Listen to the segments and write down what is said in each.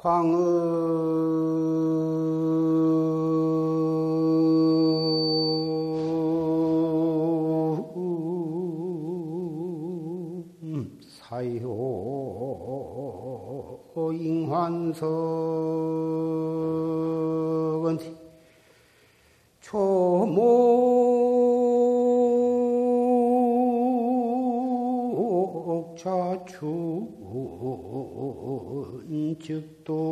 광음 사요 인환석 චුක්තෝ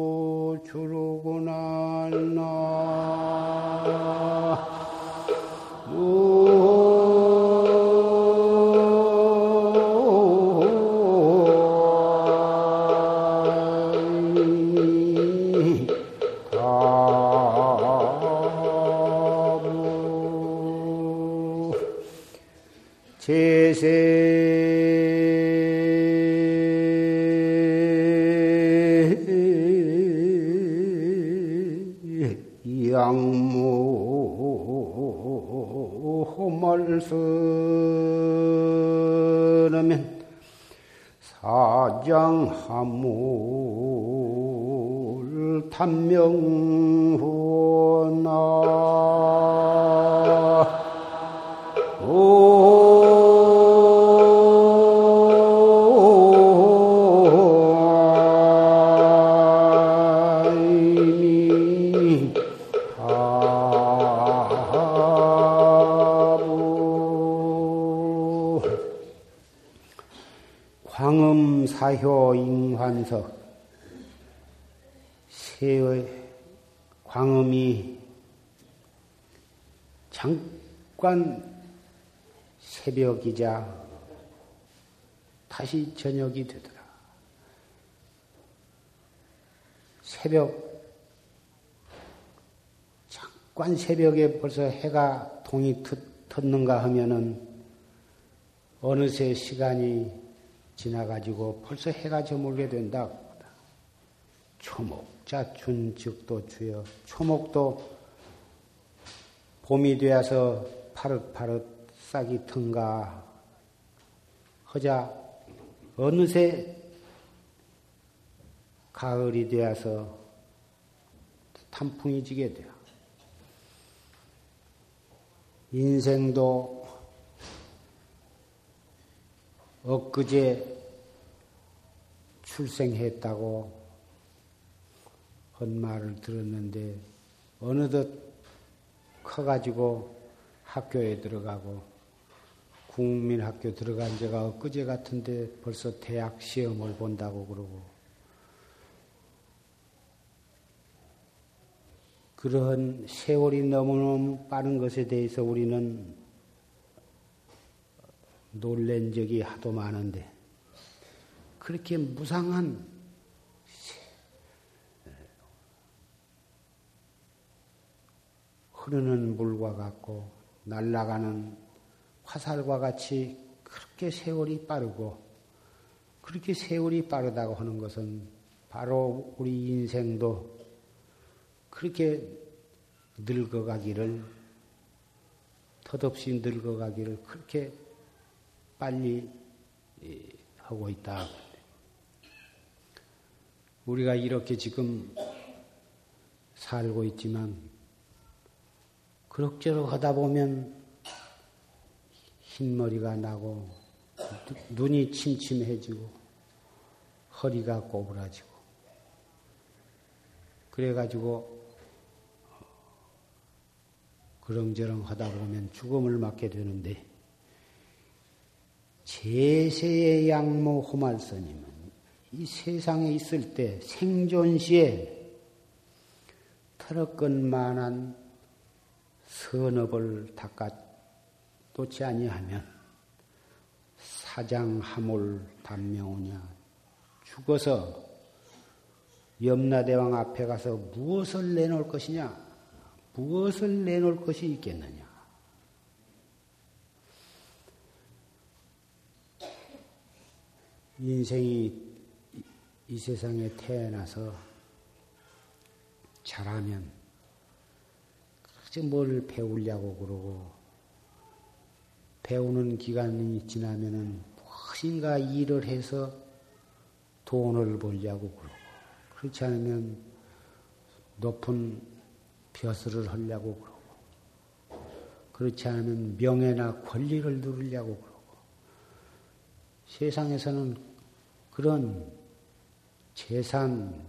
잠깐 새벽이자 다시 저녁이 되더라. 새벽 잠깐 새벽에 벌써 해가 동이 텄 는가 하면은 어느새 시간이 지나가지고 벌써 해가 저물게 된다. 초목자 춘즉도 주여 초목도 봄이 되어서 파릇파릇 싹이 튼가 허자 어느새 가을이 되어서 탄풍이 지게 돼요. 인생도 엊그제 출생했다고 한 말을 들었는데 어느덧 커가지고 학교에 들어가고 국민학교 들어간 지가 엊그제 같은데 벌써 대학 시험을 본다고 그러고 그러한 세월이 너무너무 빠른 것에 대해서 우리는 놀란 적이 하도 많은데 그렇게 무상한 흐르는 물과 같고 날아가는 화살과 같이 그렇게 세월이 빠르고 그렇게 세월이 빠르다고 하는 것은 바로 우리 인생도 그렇게 늙어가기를 덧없이 늙어가기를 그렇게 빨리 하고 있다. 우리가 이렇게 지금 살고 있지만 그럭저럭 하다 보면 흰머리가 나고 눈이 침침해지고 허리가 꼬부라지고. 그래가지고 그렁저렁 하다 보면 죽음을 맞게 되는데 제세의 양모 호말스님은 이 세상에 있을 때 생존시에 털어끈만한 선업을 닦아 놓지 아니하면 사장하몰 단명우냐. 죽어서 염라대왕 앞에 가서 무엇을 내놓을 것이냐? 무엇을 내놓을 것이 있겠느냐? 인생이 이 세상에 태어나서 잘하면 그저 뭘 배우려고 그러고. 배우는 기간이 지나면은 무엇인가 일을 해서 돈을 벌려고 그러고. 그렇지 않으면 높은 벼슬을 하려고 그러고, 그렇지 않으면 명예나 권리를 누리려고 그러고, 세상에서는 그런 재산,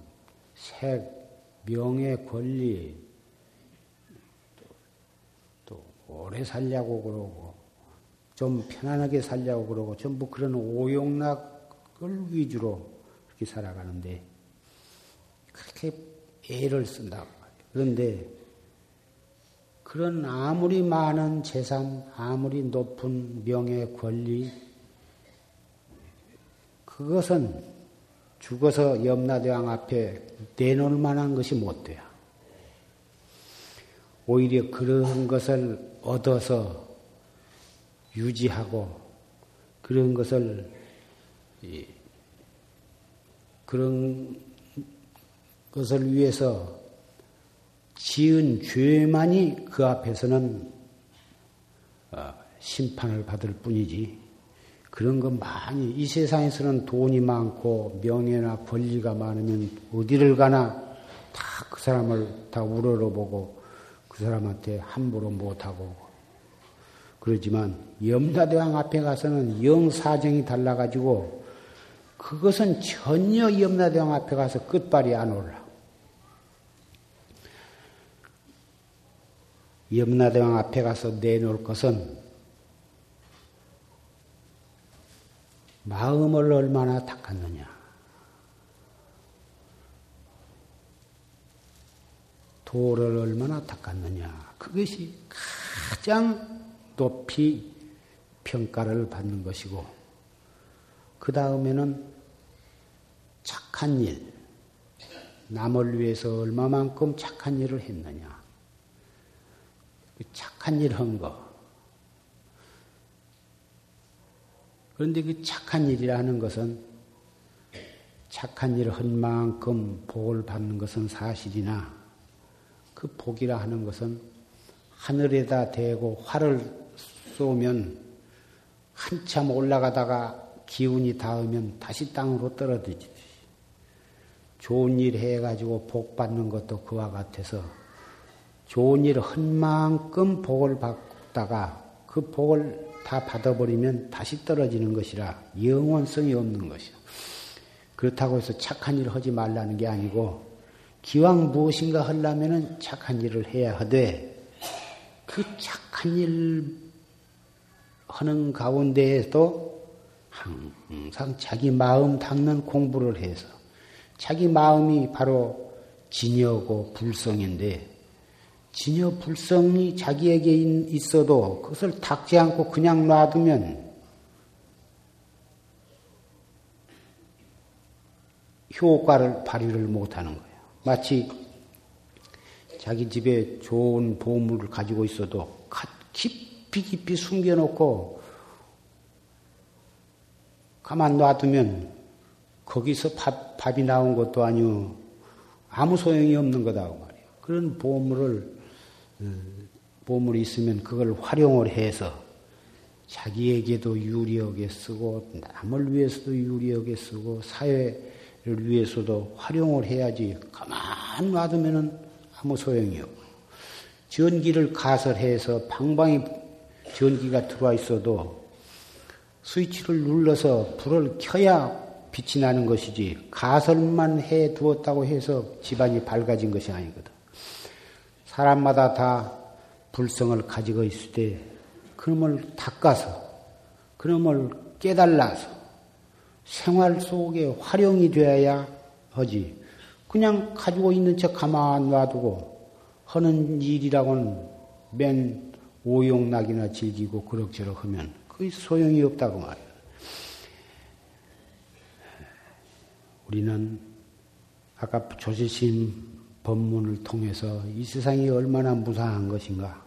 색, 명예, 권리, 또, 또 오래 살려고 그러고, 좀 편안하게 살려고 그러고, 전부 그런 오용락을 위주로 그렇게 살아가는데, 그렇게 애를 쓴다고 그런데, 그런 아무리 많은 재산, 아무리 높은 명예, 권리, 그것은 죽어서 염라대왕 앞에 내놓을 만한 것이 못 돼요. 오히려 그런 것을 얻어서 유지하고 그런 것을 그런 것을 위해서 지은 죄만이 그 앞에서는 어, 심판을 받을 뿐이지 그런 거 많이 이 세상에서는 돈이 많고 명예나 권리가 많으면 어디를 가나 다 그 사람을 다 우러러보고 그 사람한테 함부로 못하고 그러지만 염라대왕 앞에 가서는 영 사정이 달라가지고 그것은 전혀 염라대왕 앞에 가서 끝발이 안 올라. 염라대왕 앞에 가서 내놓을 것은 마음을 얼마나 닦았느냐. 도를 얼마나 닦았느냐. 그것이 가장 높이 평가를 받는 것이고, 그 다음에는 착한 일, 남을 위해서 얼마만큼 착한 일을 했느냐. 그 착한 일 한 거, 그런데 그 착한 일이라는 것은 착한 일을 한 만큼 복을 받는 것은 사실이나 그 복이라 하는 것은 하늘에다 대고 활을 쏘면 한참 올라가다가 기운이 닿으면 다시 땅으로 떨어지듯이 좋은 일 해가지고 복 받는 것도 그와 같아서 좋은 일을 한 만큼 복을 받다가 그 복을 다 받아버리면 다시 떨어지는 것이라 영원성이 없는 것이야. 그렇다고 해서 착한 일을 하지 말라는 게 아니고 기왕 무엇인가 하려면은 착한 일을 해야 하되 그 착한 일 하는 가운데에도 항상 자기 마음 닦는 공부를 해서 자기 마음이 바로 진여고 불성인데 진여 불성이 자기에게 있어도 그것을 닦지 않고 그냥 놔두면 효과를 발휘를 못하는 거예요. 마치 자기 집에 좋은 보물을 가지고 있어도 깊이 깊이 숨겨놓고 가만 놔두면 거기서 밥, 밥이 나온 것도 아니고 아무 소용이 없는 거다 말이에요. 그런 보물을 보물이 있으면 그걸 활용을 해서 자기에게도 유리하게 쓰고 남을 위해서도 유리하게 쓰고 사회를 위해서도 활용을 해야지 가만 놔두면은 아무 소용이 없고 전기를 가설해서 방방이 전기가 들어와 있어도 스위치를 눌러서 불을 켜야 빛이 나는 것이지 가설만 해 두었다고 해서 집안이 밝아진 것이 아니거든. 사람마다 다 불성을 가지고 있을 때 그놈을 닦아서 그놈을 깨달아서 생활 속에 활용이 되어야 하지. 그냥 가지고 있는 척 가만 놔두고 하는 일이라고는 맨 오용락이나 즐기고 그럭저럭 하면 그게 소용이 없다고 말이야. 우리는 아까 조지심 법문을 통해서 이 세상이 얼마나 무상한 것인가.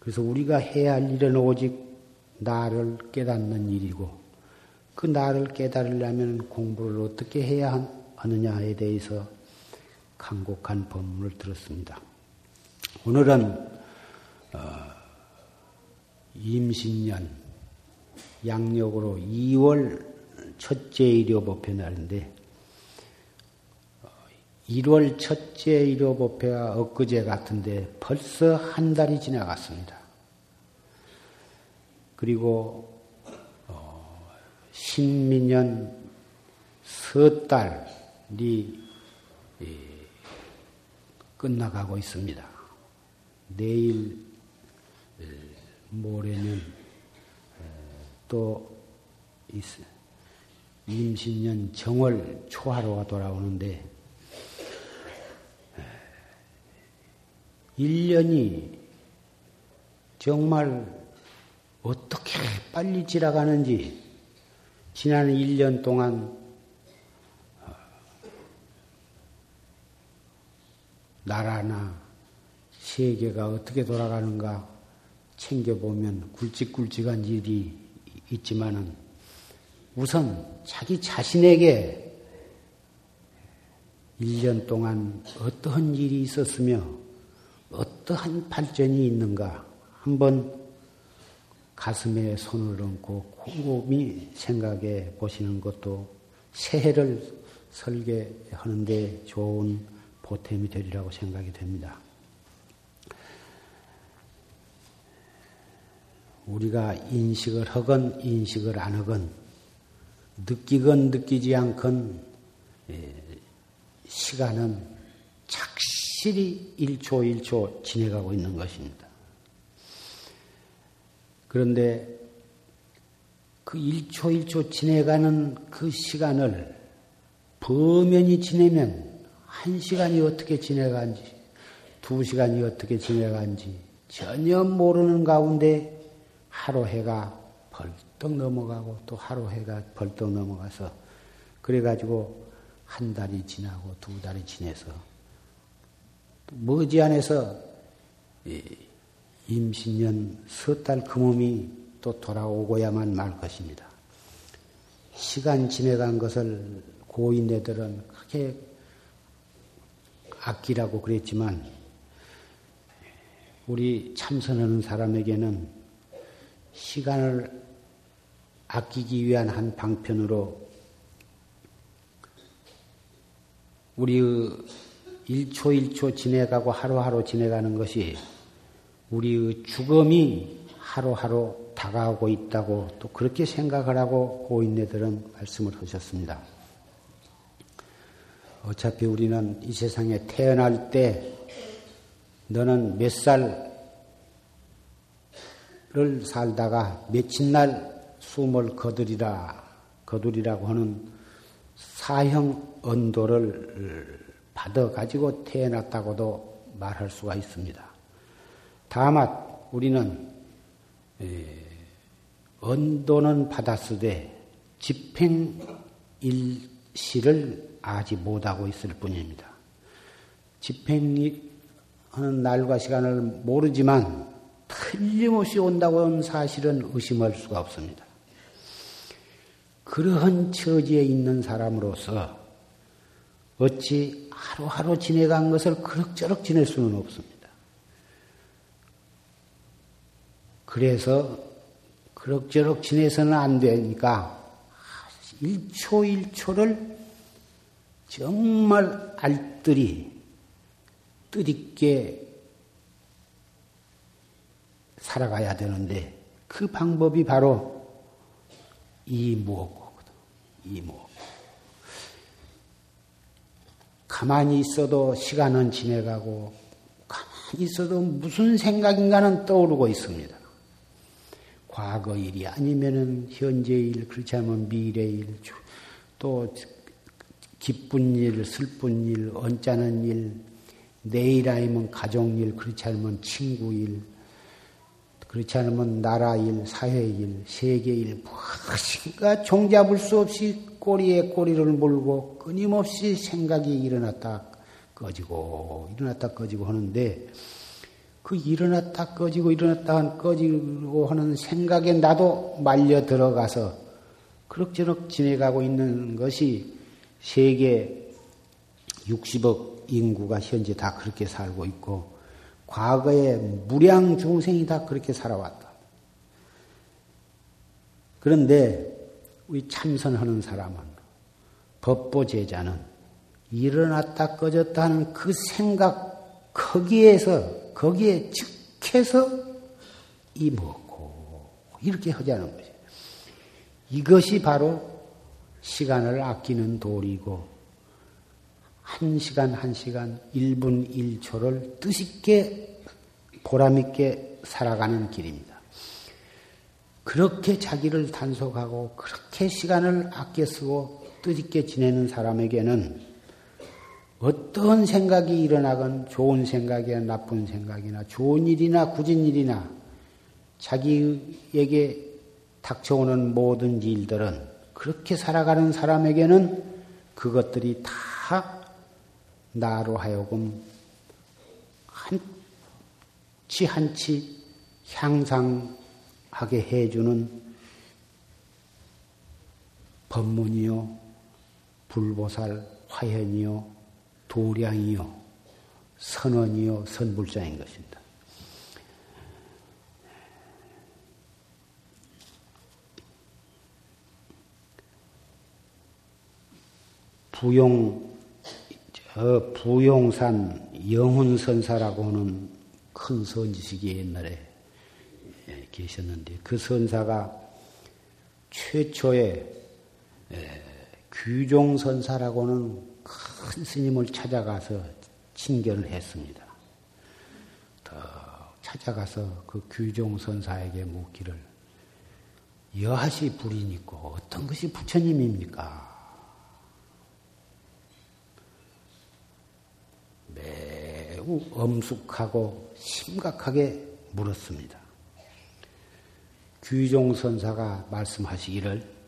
그래서 우리가 해야 할 일은 오직 나를 깨닫는 일이고 그 나를 깨달으려면 공부를 어떻게 해야 하느냐에 대해서 간곡한 법문을 들었습니다. 오늘은 어, 임신년 양력으로 2월 첫째 일요법회 날인데 1월 첫째 일요법회가 엊그제 같은데 벌써 한 달이 지나갔습니다. 그리고 어, 신민년 석 달이 예, 끝나가고 있습니다. 내일 예, 모레는 어, 또 임신년 정월 초하루가 돌아오는데 1년이 정말 어떻게 빨리 지나가는지 지난 1년 동안 어, 나라나 세계가 어떻게 돌아가는가 챙겨보면 굵직굵직한 일이 있지만은 우선 자기 자신에게 1년 동안 어떠한 일이 있었으며 어떠한 발전이 있는가 한번 가슴에 손을 얹고 곰곰이 생각해 보시는 것도 새해를 설계하는데 좋은 보탬이 되리라고 생각이 됩니다. 우리가 인식을 하건 인식을 안 하건 느끼건 느끼지 않건 예, 시간은 착실히 1초 1초 지내가고 있는 것입니다. 그런데 그 1초 1초 지내가는 그 시간을 범연히 지내면 한 시간이 어떻게 지내간지, 두 시간이 어떻게 지내간지 전혀 모르는 가운데 하루 해가 벌떡 넘어가고 또 하루 해가 벌떡 넘어가서 그래가지고 한 달이 지나고 두 달이 지내서 머지않아서 임신년 섣달 금음이 또 돌아오고야만 말 것입니다. 시간 지내간 것을 고인네들은 크게 아끼라고 그랬지만 우리 참선하는 사람에게는 시간을 아끼기 위한 한 방편으로 우리의 1초 1초 지내가고 하루하루 지내가는 것이 우리의 죽음이 하루하루 다가오고 있다고 또 그렇게 생각을 하고 고인네들은 말씀을 하셨습니다. 어차피 우리는 이 세상에 태어날 때 너는 몇 살을 살다가 며칠 날 숨을 거두리라, 거두리라고 하는 사형 언도를 받아 가지고 태어났다고도 말할 수가 있습니다. 다만 우리는 언도는 받았으되 집행 일시를 아직 못하고 있을 뿐입니다. 집행하는 날과 시간을 모르지만 틀림없이 온다고 하는 사실은 의심할 수가 없습니다. 그러한 처지에 있는 사람으로서 어찌 하루하루 지내간 것을 그럭저럭 지낼 수는 없습니다. 그래서 그럭저럭 지내서는 안 되니까 1초 1초를 정말 알뜰히 뜻있게 살아가야 되는데 그 방법이 바로 이 무엇고거든. 이 무엇. 가만히 있어도 시간은 지내가고 가만히 있어도 무슨 생각인가는 떠오르고 있습니다. 과거 일이 아니면은 현재 일, 그렇지 않으면 미래 일, 또 기쁜 일, 슬픈 일, 언짢은 일, 내일 아니면 가족 일, 그렇지 않으면 친구 일, 그렇지 않으면 나라 일, 사회 일, 세계 일, 무엇인가 종잡을 수 없이 꼬리에 꼬리를 물고 끊임없이 생각이 일어났다 꺼지고 일어났다 꺼지고 하는데 그 일어났다 꺼지고 일어났다 꺼지고 하는 생각에 나도 말려 들어가서 그럭저럭 지내가고 있는 것이 세계 60억 인구가 현재 다 그렇게 살고 있고 과거에 무량 중생이 다 그렇게 살아왔다. 그런데 우리 참선하는 사람은 법보 제자는 일어났다 꺼졌다 하는 그 생각 거기에서 거기에 즉해서 이 먹고 이렇게 하자는 거죠. 이것이 바로 시간을 아끼는 도리고 한 시간 한 시간 1분 1초를 뜻있게 보람있게 살아가는 길입니다. 그렇게 자기를 단속하고 그렇게 시간을 아껴 쓰고 뜻있게 지내는 사람에게는 어떤 생각이 일어나건 좋은 생각이나 나쁜 생각이나 좋은 일이나 굳은 일이나 자기에게 닥쳐오는 모든 일들은 그렇게 살아가는 사람에게는 그것들이 다 나로 하여금 한치 한치 향상하게 해주는 법문이요, 불보살 화현이요, 도량이요, 선언이요, 선불자인 것입니다. 부용, 저 부용산 영훈선사라고 하는 큰 선지식이 옛날에 계셨는데 그 선사가 최초의 규종선사라고는 큰 스님을 찾아가서 친견을 했습니다. 더 찾아가서 그 규종선사에게 묻기를 여하시 불인 있고 어떤 것이 부처님입니까? 매우 엄숙하고 심각하게 물었습니다. 규종선사가 말씀하시기를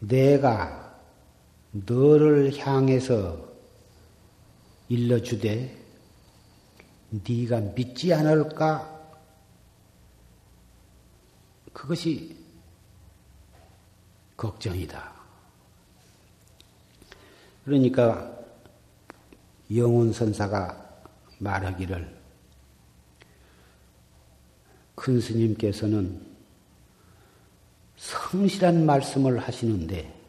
내가 너를 향해서 일러주되 네가 믿지 않을까? 그것이 걱정이다. 그러니까 영훈 선사가 말하기를 큰 스님께서는 성실한 말씀을 하시는데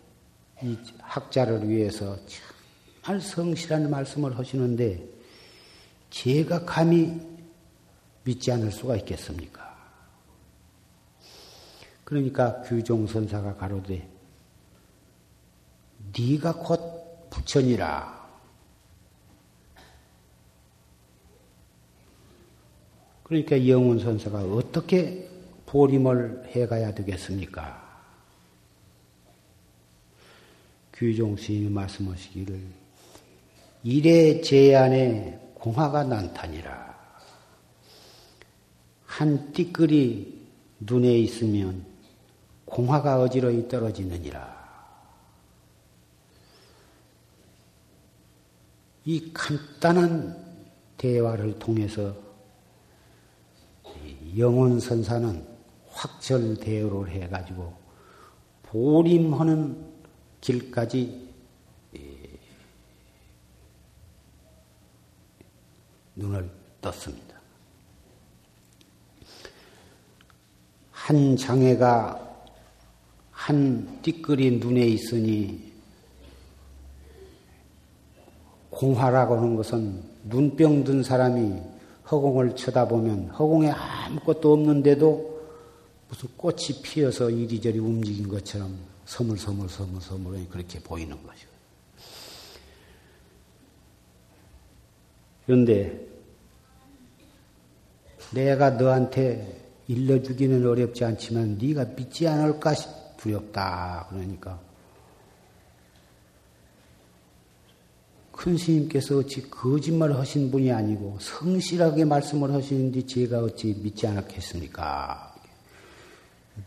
이 학자를 위해서 정말 성실한 말씀을 하시는데 제가 감히 믿지 않을 수가 있겠습니까? 그러니까 규종선사가 가로되 네가 곧 부처니라. 그러니까 영훈선사가 어떻게 보림을 해가야 되겠습니까? 규종 스님이 말씀하시기를 일의 제안에 공화가 난타니라. 한 띠끌이 눈에 있으면 공화가 어지러이 떨어지느니라. 이 간단한 대화를 통해서 영혼 선사는 확철 대우를 해가지고 보림하는 길까지 눈을 떴습니다. 한 장애가 한 띠끌이 눈에 있으니 공화라고 하는 것은 눈병 든 사람이 허공을 쳐다보면 허공에 아무것도 없는데도 무슨 꽃이 피어서 이리저리 움직인 것처럼 서물서물서물서물 그렇게 보이는 거죠. 그런데 내가 너한테 일러주기는 어렵지 않지만 네가 믿지 않을까 두렵다. 그러니까 큰 스님께서 어찌 거짓말을 하신 분이 아니고 성실하게 말씀을 하시는데 제가 어찌 믿지 않았겠습니까?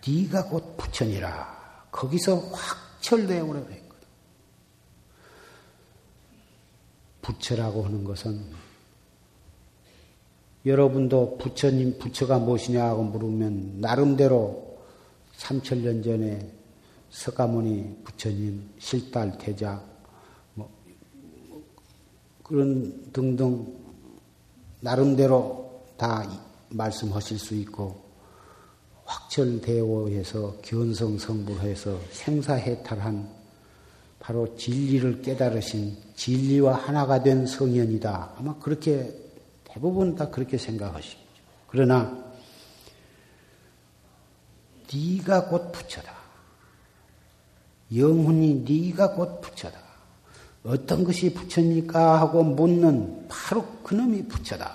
네가 곧 부처니라. 거기서 확철되어 버려야 했거든. 부처라고 하는 것은 여러분도 부처님, 부처가 무엇이냐고 물으면 나름대로 3천년 전에 석가모니 부처님, 실달 태자, 뭐, 그런 등등 나름대로 다 말씀하실 수 있고 확철대오해서 견성성불해서 생사해탈한 바로 진리를 깨달으신 진리와 하나가 된 성현이다. 아마 그렇게 대부분 다 그렇게 생각하시죠. 그러나 네가 곧 부처다. 영혼이 네가 곧 부처다. 어떤 것이 부처입니까? 하고 묻는 바로 그놈이 부처다.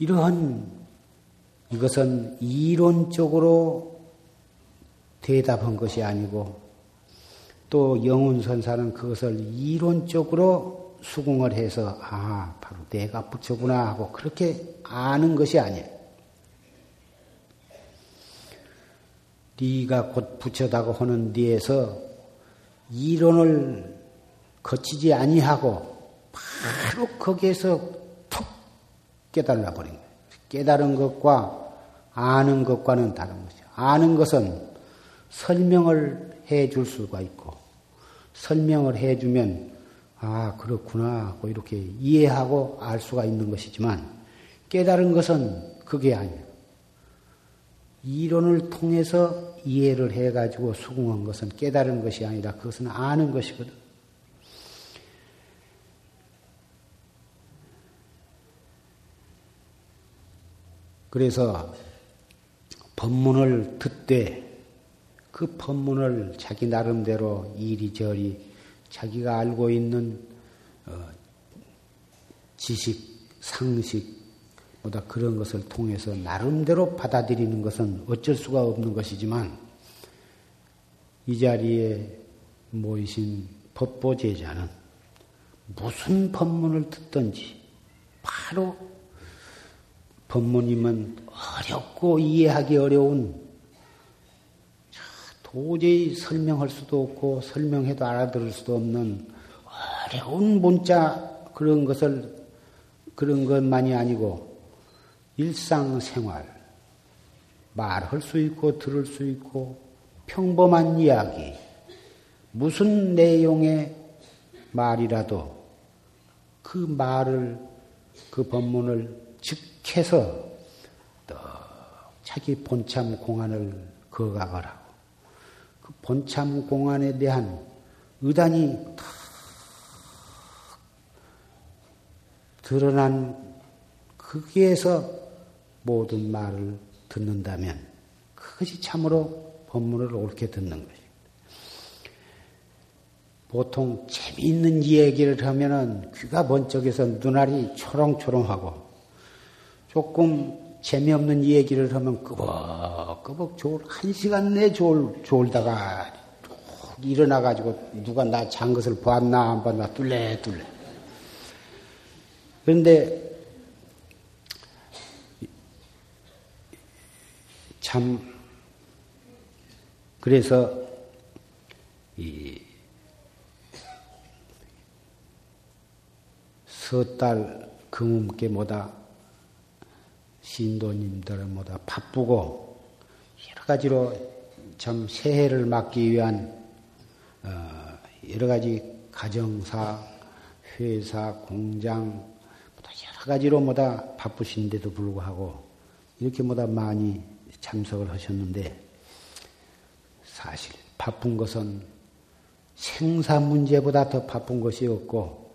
이러한 이것은 이론적으로 대답한 것이 아니고 또 영훈선사는 그것을 이론적으로 수긍을 해서 아 바로 내가 부처구나 하고 그렇게 아는 것이 아니에요. 네가 곧 부처다고 하는 데에서 이론을 거치지 아니하고 바로 거기에서 툭 깨달아 버린 거예요. 깨달은 것과 아는 것과는 다른 것이죠. 아는 것은 설명을 해 줄 수가 있고 설명을 해 주면 아 그렇구나 하고 이렇게 이해하고 알 수가 있는 것이지만 깨달은 것은 그게 아니에요. 이론을 통해서 이해를 해가지고 수긍한 것은 깨달은 것이 아니라 그것은 아는 것이거든. 그래서 법문을 듣되 그 법문을 자기 나름대로 이리저리 자기가 알고 있는 어, 지식, 상식, 보다 그런 것을 통해서 나름대로 받아들이는 것은 어쩔 수가 없는 것이지만 이 자리에 모이신 법보제자는 무슨 법문을 듣든지 바로 법문이면 어렵고 이해하기 어려운 도저히 설명할 수도 없고 설명해도 알아들을 수도 없는 어려운 문자 그런 것을 그런 것만이 아니고 일상생활, 말할 수 있고 들을 수 있고 평범한 이야기, 무슨 내용의 말이라도 그 말을, 그 법문을 즉 해서 또 자기 본참 공안을 거각을 하고 그 본참 공안에 대한 의단이 탁 드러난 거기에서 모든 말을 듣는다면 그것이 참으로 법문을 옳게 듣는 것입니다. 보통 재미있는 이야기를 하면은 귀가 번쩍해서 눈알이 초롱초롱하고 조금 재미없는 얘기를 하면 끄벅끄벅 졸, 한 시간 내 졸, 졸다가 일어나가지고 누가 나 잔 것을 봤나 안 봤나 뚫레뚫레. 그런데 참 그래서 이 서달 금음께 뭐다 신도님들은 뭐다 바쁘고 여러 가지로 참 새해를 맞기 위한 어 여러 가지 가정사, 회사, 공장 여러 가지로 뭐다 바쁘신데도 불구하고 이렇게 뭐다 많이 참석을 하셨는데 사실 바쁜 것은 생사 문제보다 더 바쁜 것이 없고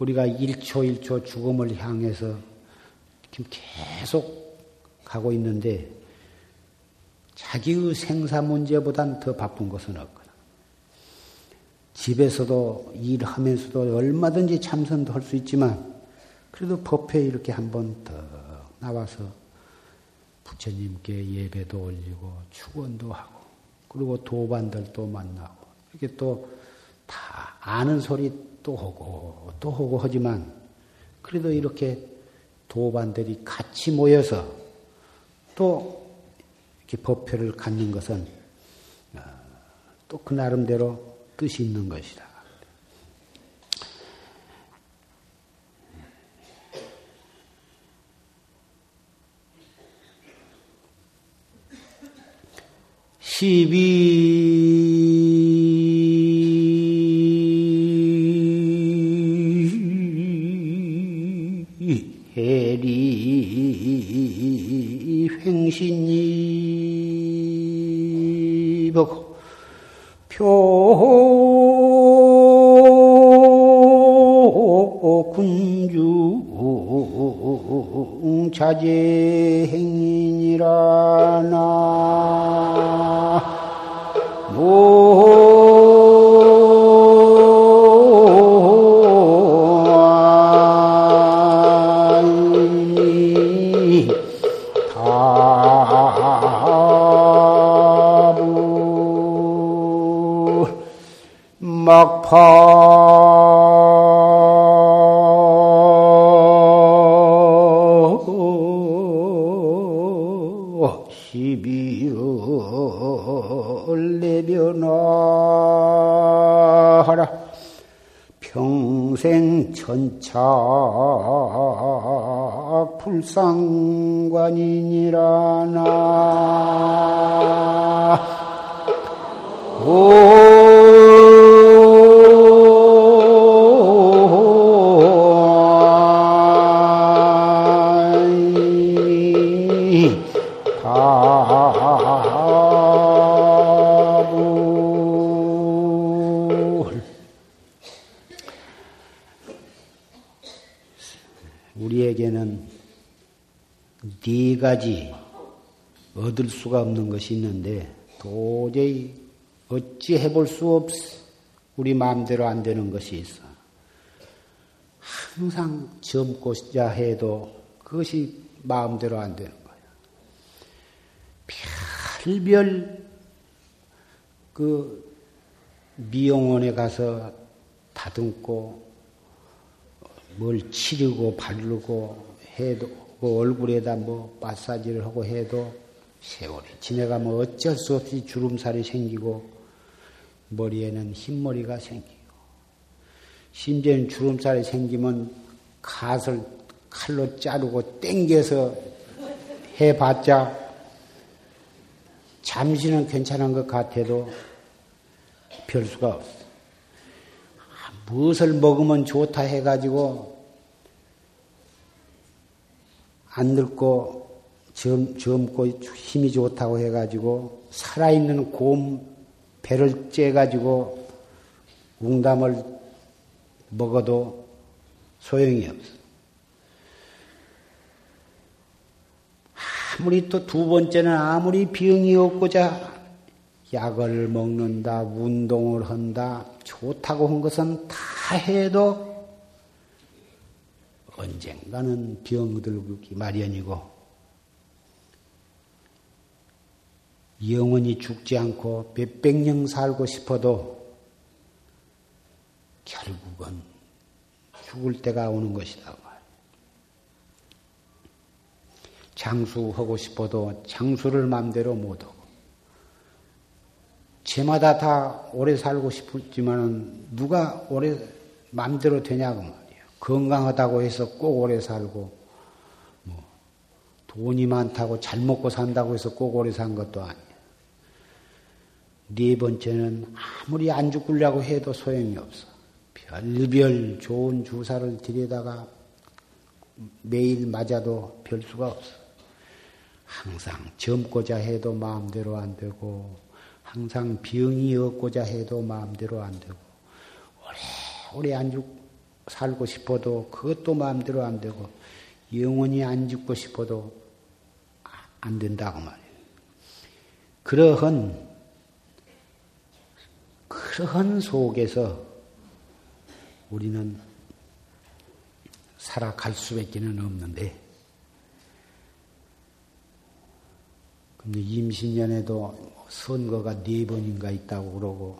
우리가 1초 1초 죽음을 향해서 계속 가고 있는데 자기의 생사 문제보단 더 바쁜 것은 없거든. 집에서도 일하면서도 얼마든지 참선도 할 수 있지만 그래도 법회 이렇게 한번 더 나와서 부처님께 예배도 올리고 축원도 하고 그리고 도반들도 만나고 이렇게 또 다 아는 소리 또 하고 또 하고 하지만 그래도 이렇게 도반들이 같이 모여서 또 이렇게 법회를 갖는 것은 어, 또그 나름대로 뜻이 있는 것이다. 십이 자제 얻을 수가 없는 것이 있는데 도저히 어찌 해볼 수 없어. 우리 마음대로 안 되는 것이 있어. 항상 젊고자 해도 그것이 마음대로 안 되는 거야. 별별 그 미용원에 가서 다듬고 뭘 치르고 바르고 해도 그 얼굴에다 뭐 마사지를 하고 해도 세월이 지내가면 어쩔 수 없이 주름살이 생기고 머리에는 흰머리가 생기고 심지어는 주름살이 생기면 갓을 칼로 자르고 땡겨서 해봤자 잠시는 괜찮은 것 같아도 별 수가 없어. 무엇을 먹으면 좋다 해가지고 안 늙고 젊, 젊고 힘이 좋다고 해가지고 살아있는 곰 배를 째가지고 웅담을 먹어도 소용이 없어. 아무리 또 두 번째는 아무리 병이 없고자 약을 먹는다, 운동을 한다, 좋다고 한 것은 다 해도 언젠가는 병들기 마련이고 영원히 죽지 않고 몇백 년 살고 싶어도 결국은 죽을 때가 오는 것이다. 장수하고 싶어도 장수를 마음대로 못하고 제마다 다 오래 살고 싶지만은 누가 오래 마음대로 되냐고 말이야. 건강하다고 해서 꼭 오래 살고, 뭐, 돈이 많다고 잘 먹고 산다고 해서 꼭 오래 산 것도 아니야. 네 번째는 아무리 안 죽으려고 해도 소용이 없어. 별별 좋은 주사를 들여다가 매일 맞아도 별 수가 없어. 항상 젊고자 해도 마음대로 안 되고, 항상 병이 없고자 해도 마음대로 안 되고, 오래, 오래 안 죽, 살고 싶어도 그것도 마음대로 안 되고 영원히 안 죽고 싶어도 안 된다고 말이에요. 그러한 그러한 속에서 우리는 살아갈 수밖에는 없는데 근데 임신년에도 선거가 네 번인가 있다고 그러고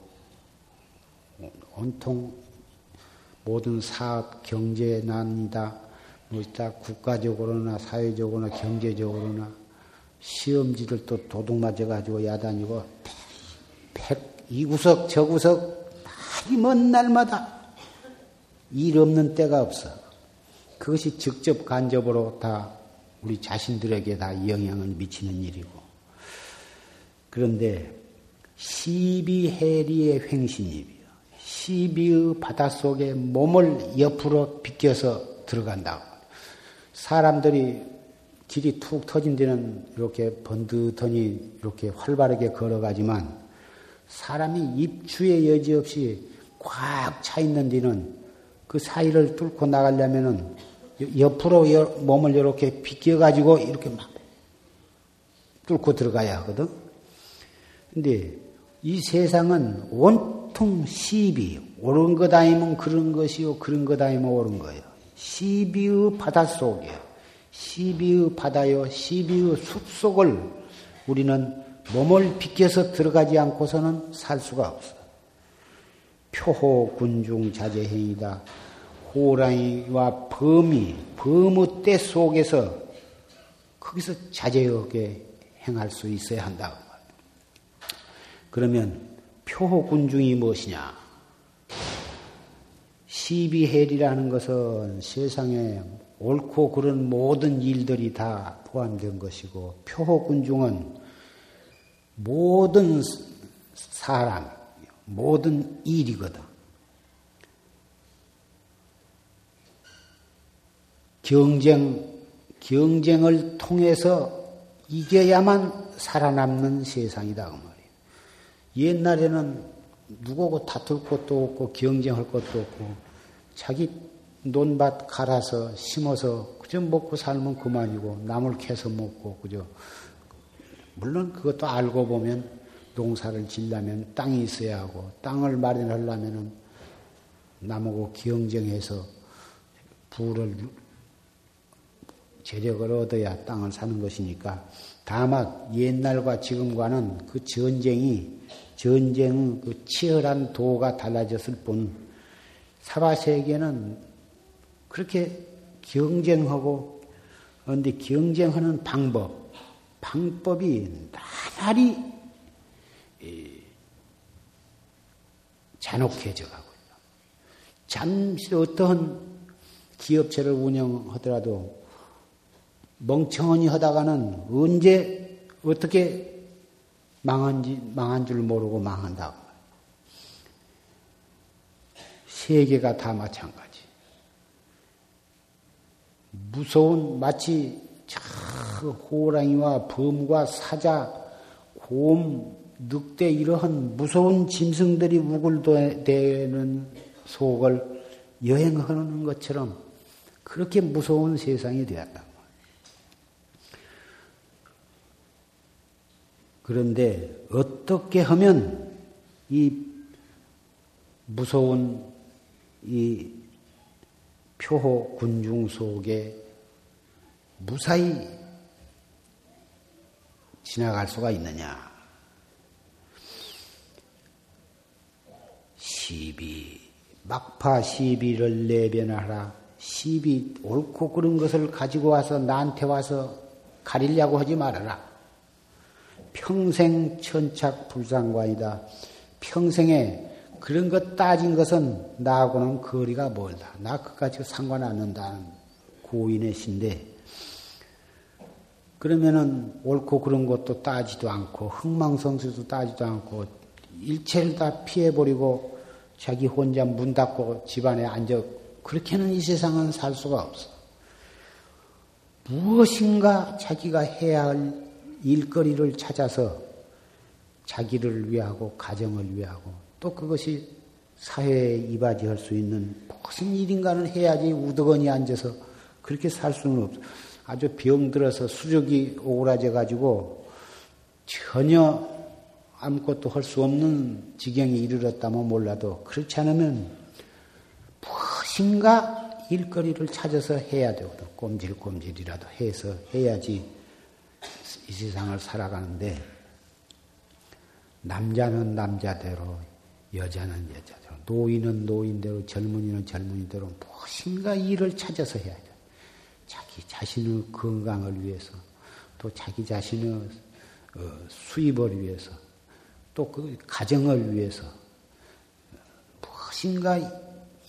온통 모든 사업, 경제 난이다. 뭐 있다 국가적으로나 사회적으로나 경제적으로나 시험지를 또 도둑 맞아가지고 야단이고 백, 이 구석 저 구석 많이 먼 날마다 일 없는 때가 없어. 그것이 직접 간접으로 다 우리 자신들에게 다 영향을 미치는 일이고. 그런데 시비해리의 횡신입이 시비의 바닷속에 몸을 옆으로 비껴서 들어간다. 사람들이 길이 툭 터진 데는 이렇게 번듯하니 이렇게 활발하게 걸어가지만 사람이 입추에 여지없이 꽉 차 있는 데는 그 사이를 뚫고 나가려면은 옆으로 몸을 이렇게 비껴가지고 이렇게 막 뚫고 들어가야 하거든. 근데 이 세상은 온통 시비, 옳은 것 아니면 그런 것이요, 그런 것 아니면 옳은 거예요. 시비의 바다 속에, 시비의 바다요, 시비의 숲 속을 우리는 몸을 비껴서 들어가지 않고서는 살 수가 없어. 표호 군중 자제행이다. 호랑이와 범이, 범의 때 속에서 거기서 자제하게 행할 수 있어야 한다. 그러면 표호 군중이 무엇이냐? 시비헬이라는 것은 세상에 옳고 그른 모든 일들이 다 포함된 것이고 표호 군중은 모든 사람, 모든 일이거든. 경쟁, 경쟁을 통해서 이겨야만 살아남는 세상이다. 그 말이에요. 옛날에는 누구고 다툴 것도 없고 경쟁할 것도 없고 자기 논밭 갈아서 심어서 그저 먹고 살면 그만이고 남을 캐서 먹고 그저 물론 그것도 알고 보면 농사를 짓려면 땅이 있어야 하고 땅을 마련하려면은 남하고 경쟁해서 부를 재력을 얻어야 땅을 사는 것이니까 다만 옛날과 지금과는 그 전쟁이 전쟁 그 치열한 도가 달라졌을 뿐 사바 세계는 그렇게 경쟁하고 그런데 경쟁하는 방법 방법이 나날이 잔혹해져 가고 있다. 잠시 어떤 기업체를 운영하더라도 멍청하니 하다가는 언제 어떻게 망한지 망한 줄 모르고 망한다. 세계가 다 마찬가지. 무서운 마치 호랑이와 범과 사자, 곰, 늑대 이러한 무서운 짐승들이 우글대는 속을 여행하는 것처럼 그렇게 무서운 세상이 되었다. 그런데 어떻게 하면 이 무서운 이 표호 군중 속에 무사히 지나갈 수가 있느냐? 시비, 막파 시비를 내변하라. 시비 옳고 그른 것을 가지고 와서 나한테 와서 가리려고 하지 말아라. 평생 천착 불상관이다. 평생에 그런 것 따진 것은 나하고는 거리가 멀다. 나 그까지 상관 안 한다는 고인의 신데 그러면은 옳고 그런 것도 따지도 않고 흥망성쇠도 따지도 않고 일체를 다 피해버리고 자기 혼자 문 닫고 집안에 앉아 그렇게는 이 세상은 살 수가 없어. 무엇인가 자기가 해야 할 일거리를 찾아서 자기를 위하고 가정을 위하고 또 그것이 사회에 이바지할 수 있는 무슨 일인가는 해야지 우두거니 앉아서 그렇게 살 수는 없어. 아주 병들어서 수족이 오그라져 가지고 전혀 아무것도 할 수 없는 지경에 이르렀다면 몰라도 그렇지 않으면 무엇인가 일거리를 찾아서 해야 되거든. 꼼질꼼질이라도 해서 해야지 이 세상을 살아가는데 남자는 남자대로 여자는 여자대로 노인은 노인대로 젊은이는 젊은이대로 무엇인가 일을 찾아서 해야 돼. 자기 자신의 건강을 위해서 또 자기 자신의 어, 수입을 위해서 또 그 가정을 위해서 무엇인가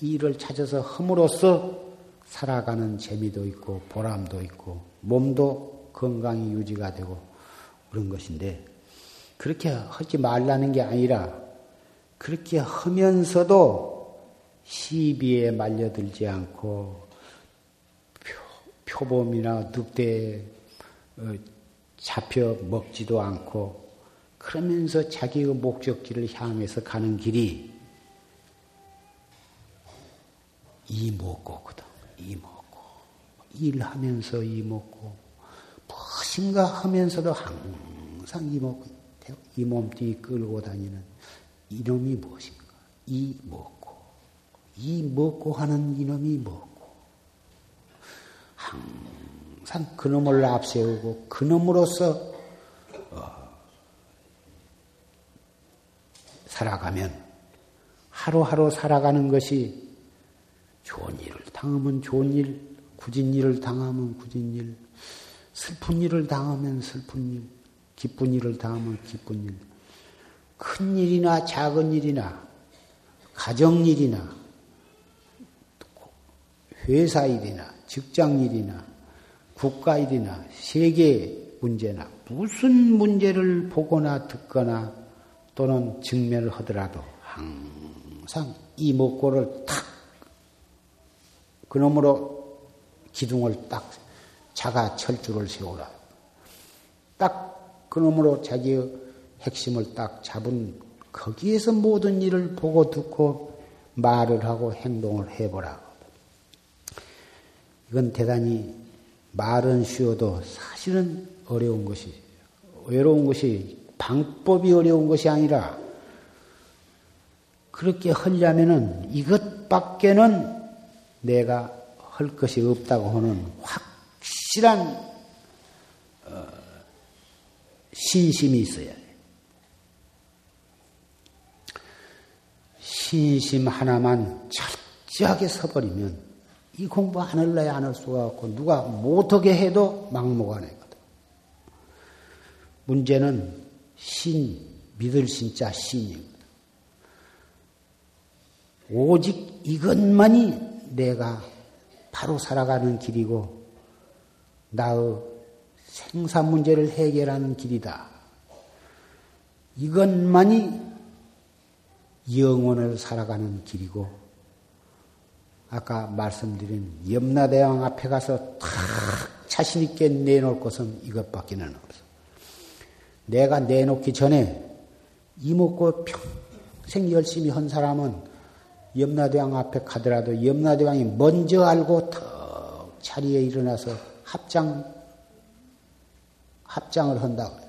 일을 찾아서 함으로써 살아가는 재미도 있고 보람도 있고 몸도 건강이 유지가 되고 그런 것인데 그렇게 하지 말라는 게 아니라 그렇게 하면서도 시비에 말려들지 않고 표, 범이나 늑대에 어, 잡혀 먹지도 않고 그러면서 자기의 목적지를 향해서 가는 길이 이목고거든. 이목고. 일하면서 이먹고 무엇인가 하면서도 항상 이먹고 이 몸뚱이 끌고 다니는 이놈이 무엇인가? 이 먹고 이 먹고 하는 이놈이 먹고 항상 그놈을 앞세우고 그놈으로서 어, 살아가면 하루하루 살아가는 것이 좋은 일을 당하면 좋은 일, 굳은 일을 당하면 굳은 일, 슬픈 일을 당하면 슬픈 일, 기쁜 일을 당하면 기쁜 일, 큰 일이나 작은 일이나 가정 일이나 회사 일이나 직장 일이나 국가 일이나 세계 문제나 무슨 문제를 보거나 듣거나 또는 직면을 하더라도 항상 항상 이목고를 탁 그놈으로 기둥을 딱 자가 철주를 세우라. 딱 그놈으로 자기의 핵심을 딱 잡은 거기에서 모든 일을 보고 듣고 말을 하고 행동을 해보라. 이건 대단히 말은 쉬워도 사실은 어려운 것이, 외로운 것이 방법이 어려운 것이 아니라 그렇게 하려면은 이것밖에는 내가 할 것이 없다고 하는 확실한 어, 신심이 있어야 돼. 신심 하나만 철저하게 서버리면 이 공부 안 할래야 안 할 수가 없고 누가 못하게 해도 막무가 내거든. 문제는 신, 믿을 신자 신이거든. 오직 이것만이 내가 바로 살아가는 길이고 나의 생산 문제를 해결하는 길이다. 이것만이 영혼을 살아가는 길이고 아까 말씀드린 염라대왕 앞에 가서 탁 자신 있게 내놓을 것은 이것밖에는 없어. 내가 내놓기 전에 이먹고 평생 열심히 한 사람은 염라대왕 앞에 가더라도 염라대왕이 먼저 알고 턱 자리에 일어나서 합장, 합장을 한다 그래서.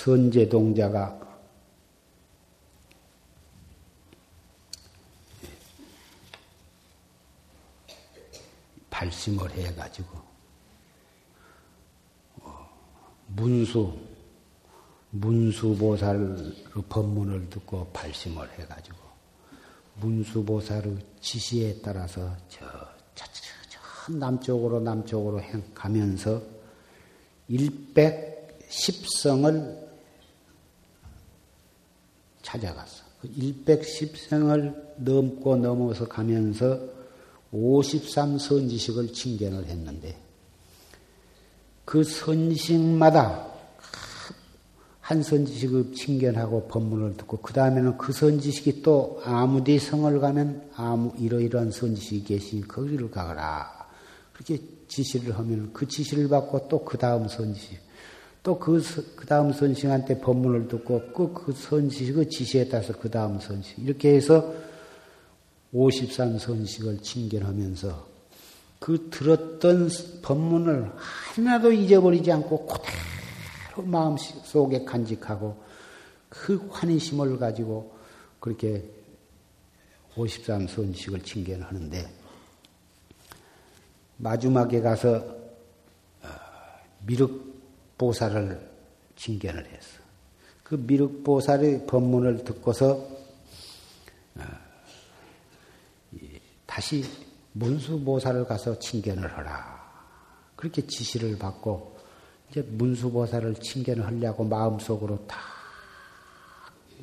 선제동자가 발심을 해가지고 문수, 문수보살의 법문을 듣고 발심을 해가지고 문수보살의 지시에 따라서 저, 저, 저, 저 남쪽으로 남쪽으로 가면서 110성을 찾아갔어. 그 110성을 넘고 넘어서 가면서 53선지식을 칭견을 했는데 그 선식마다 한 선지식을 칭견하고 법문을 듣고 그 다음에는 그 선지식이 또 아무데 성을 가면 아무 이러이러한 선지식이 계시니 거기를 가거라. 그렇게 지시를 하면 그 지시를 받고 또 그 다음 선지식 또 그 그 다음 선식한테 법문을 듣고 그, 그 선지식의 지시에 따라서 그 다음 선식. 이렇게 해서 53 선식을 칭견하면서 그 들었던 법문을 하나도 잊어버리지 않고 그대로 마음 속에 간직하고 그 환희심을 가지고 그렇게 53 선식을 칭견하는데 마지막에 가서 어, 미륵보살을 칭견을 했어. 그 미륵보살의 법문을 듣고서 어, 다시 문수보살을 가서 칭견을 하라. 그렇게 지시를 받고 이제 문수보살을 칭견을 하려고 마음속으로 다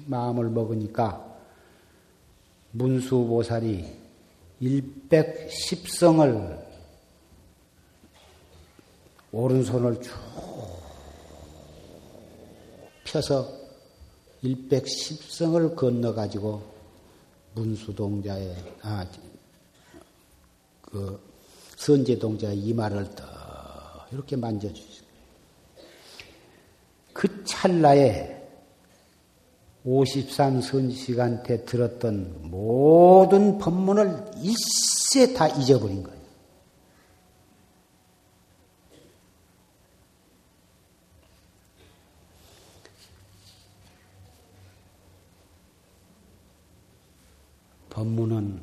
마음을 먹으니까 문수보살이 110성을 오른손을 쭉 펴서 110성을 건너 가지고 문수동자의, 아, 그 선제동자 이마를 떠 이렇게 만져주시고 그 찰나에 53 선지식한테 들었던 모든 법문을 일세 다 잊어버린 거예요. 법문은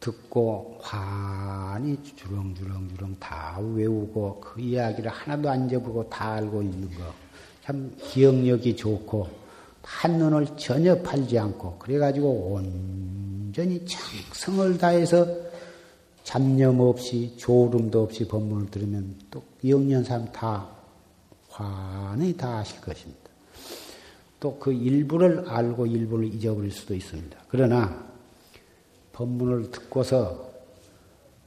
듣고 환히 주렁주렁주렁 다 외우고 그 이야기를 하나도 안 접고 다 알고 있는 거. 참 기억력이 좋고 한눈을 전혀 팔지 않고 그래가지고 온전히 정성을 다해서 잡념 없이 조름도 없이 법문을 들으면 또 영년 사람 다 환히 다 아실 것입니다. 또 그 일부를 알고 일부를 잊어버릴 수도 있습니다. 그러나 법문을 듣고서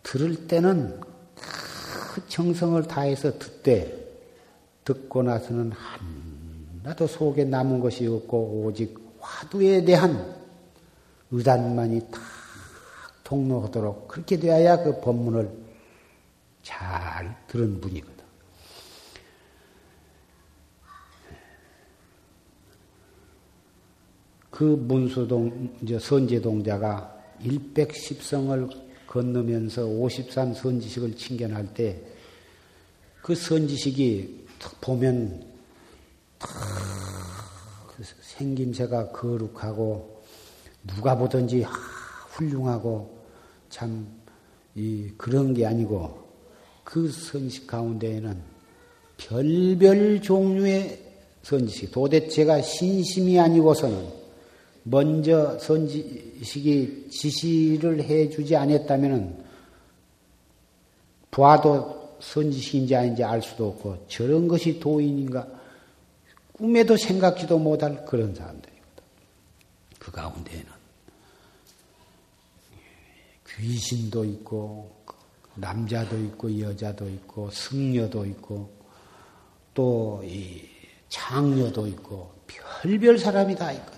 들을 때는 그 정성을 다해서 듣되 듣고 나서는 하나도 속에 남은 것이 없고 오직 화두에 대한 의단만이 탁 통로하도록 그렇게 되어야 그 법문을 잘 들은 분이거든. 그 문수동, 이제 선제동자가 110성을 건너면서 53 선지식을 칭견할 때 그 선지식이 보면 그 생김새가 거룩하고 누가 보든지 훌륭하고 참 이 그런 게 아니고 그 선식 가운데에는 별별 종류의 선지식 도대체가 신심이 아니고서는 먼저 선지식이 지시를 해주지 않았다면 부하도 선지식인지 아닌지 알 수도 없고 저런 것이 도인인가 꿈에도 생각지도 못할 그런 사람들입니다. 그 가운데에는 귀신도 있고 남자도 있고 여자도 있고 승려도 있고 또 이 장녀도 있고 별별 사람이 다 있고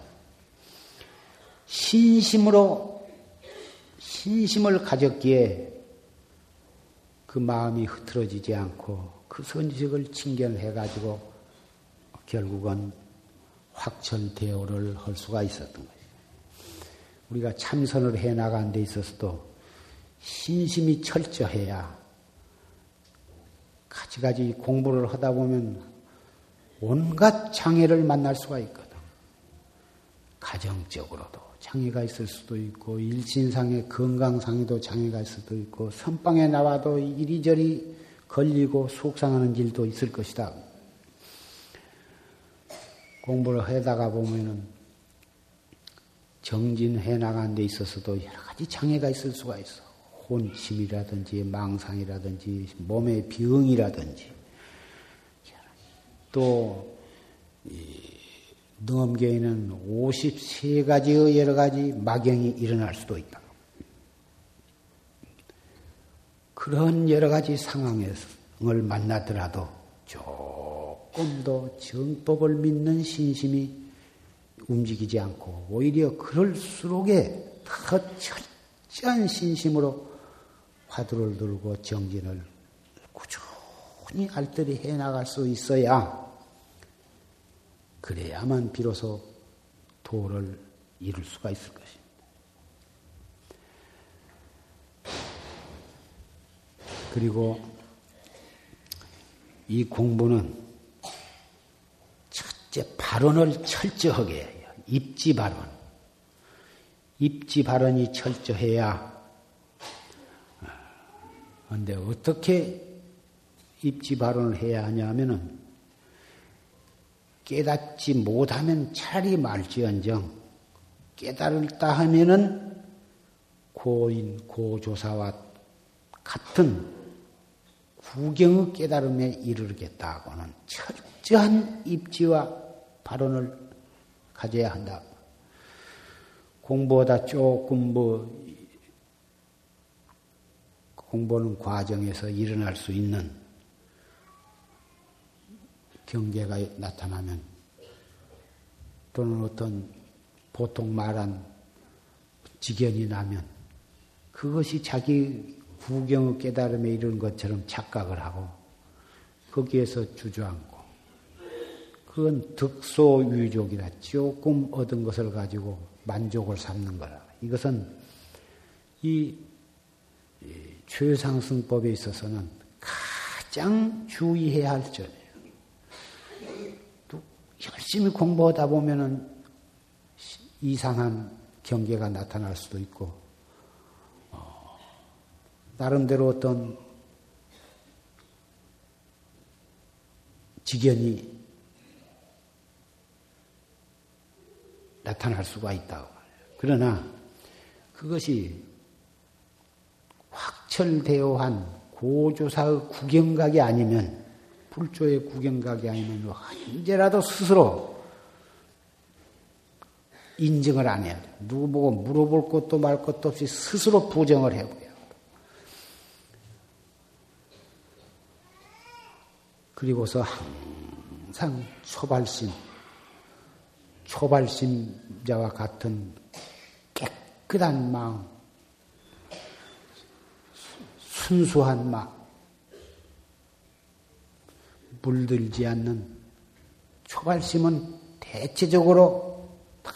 신심으로 신심을 가졌기에 그 마음이 흐트러지지 않고 그 선지식을 칭견해 가지고 결국은 확철 대오를 할 수가 있었던 거죠. 우리가 참선을 해 나간 데 있어서도 신심이 철저해야 가지가지 공부를 하다 보면 온갖 장애를 만날 수가 있거든. 가정적으로도, 장애가 있을 수도 있고 일신상의 건강상에도 장애가 있을 수도 있고 선방에 나와도 이리저리 걸리고 속상하는 일도 있을 것이다. 공부를 하다가 보면은 정진해 나간 데 있어서도 여러 가지 장애가 있을 수가 있어. 혼침이라든지 망상이라든지 몸의 병이라든지 또능 엄계에는 53가지의 여러 가지 막영이 일어날 수도 있다. 그런 여러 가지 상황을 만나더라도 조금 더 정법을 믿는 신심이 움직이지 않고 오히려 그럴수록에 더 철저한 신심으로 화두를 들고 정진을 꾸준히 알뜰히 해 나갈 수 있어야 그래야만 비로소 도를 이룰 수가 있을 것입니다. 그리고 이 공부는 첫째 발언을 철저하게 해요. 입지 발언. 입지 발언이 철저해야 그런데 어떻게 입지 발언을 해야 하냐면은 깨닫지 못하면 차라리 말지언정 깨달을다 하면은 고인 고조사와 같은 구경의 깨달음에 이르겠다고는 철저한 입지와 발언을 가져야 한다. 공부보다 조금 뭐 공부하는 과정에서 일어날 수 있는 경계가 나타나면 또는 어떤 보통 말한 지견이 나면 그것이 자기 구경의 깨달음에 이르는 것처럼 착각을 하고 거기에서 주저앉고 그 그건 득소유족이다. 조금 얻은 것을 가지고 만족을 삼는 거라. 이것은 이 최상승법에 있어서는 가장 주의해야 할 점이에요. 또 열심히 공부하다 보면은 이상한 경계가 나타날 수도 있고, 어, 나름대로 어떤 지견이 나타날 수가 있다고 그러나 그것이 확철되어 한 고조사의 구경각이 아니면 불조의 구경각이 아니면 언제라도 스스로 인증을 안 해야 돼. 누구 보고 물어볼 것도 말 것도 없이 스스로 부정을 해보여. 그리고서 항상 초발심, 초발심자와 같은 깨끗한 마음, 순수한 마음, 물들지 않는 초발심은 대체적으로 다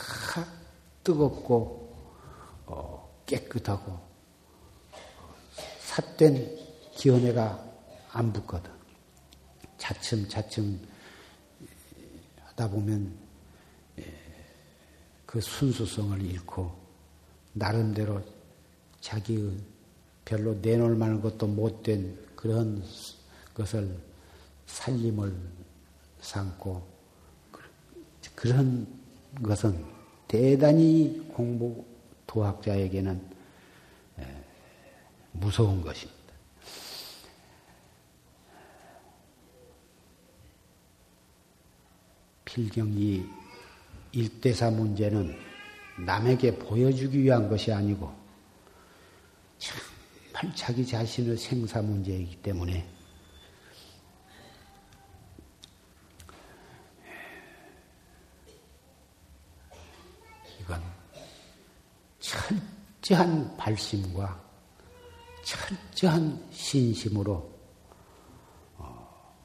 뜨겁고 어, 깨끗하고 삿된 기원회가 안 붙거든. 차츰차츰 하다 보면 그 순수성을 잃고 나름대로 자기의 별로 내놓을 만한 것도 못된 그런 것을 살림을 삼고 그런 것은 대단히 공부 도학자에게는 무서운 것입니다. 필경이 일대사 문제는 남에게 보여주기 위한 것이 아니고 정말 자기 자신의 생사 문제이기 때문에 이건 철저한 발심과 철저한 신심으로 어,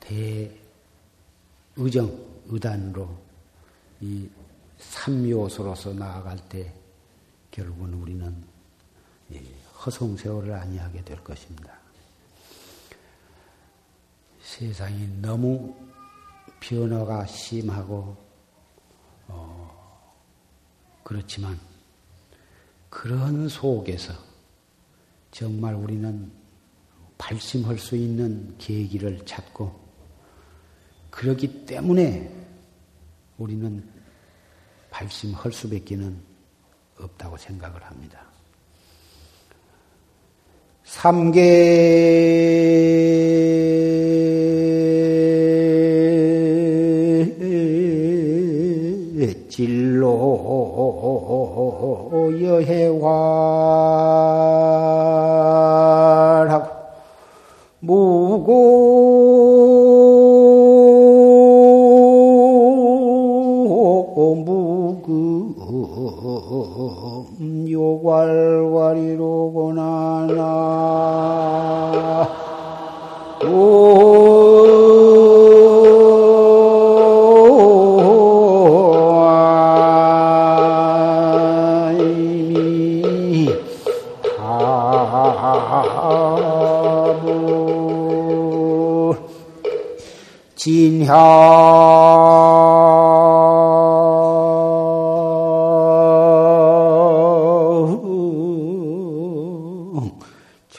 대의정 의단으로 이 삼요소로서 나아갈 때 결국은 우리는 허송세월을 아니하게 될 것입니다. 세상이 너무 변화가 심하고 어, 그렇지만 그런 속에서 정말 우리는 발심할 수 있는 계기를 찾고 그러기 때문에 우리는 발심할 수밖에는 없다고 생각을 합니다. 삼계 여해활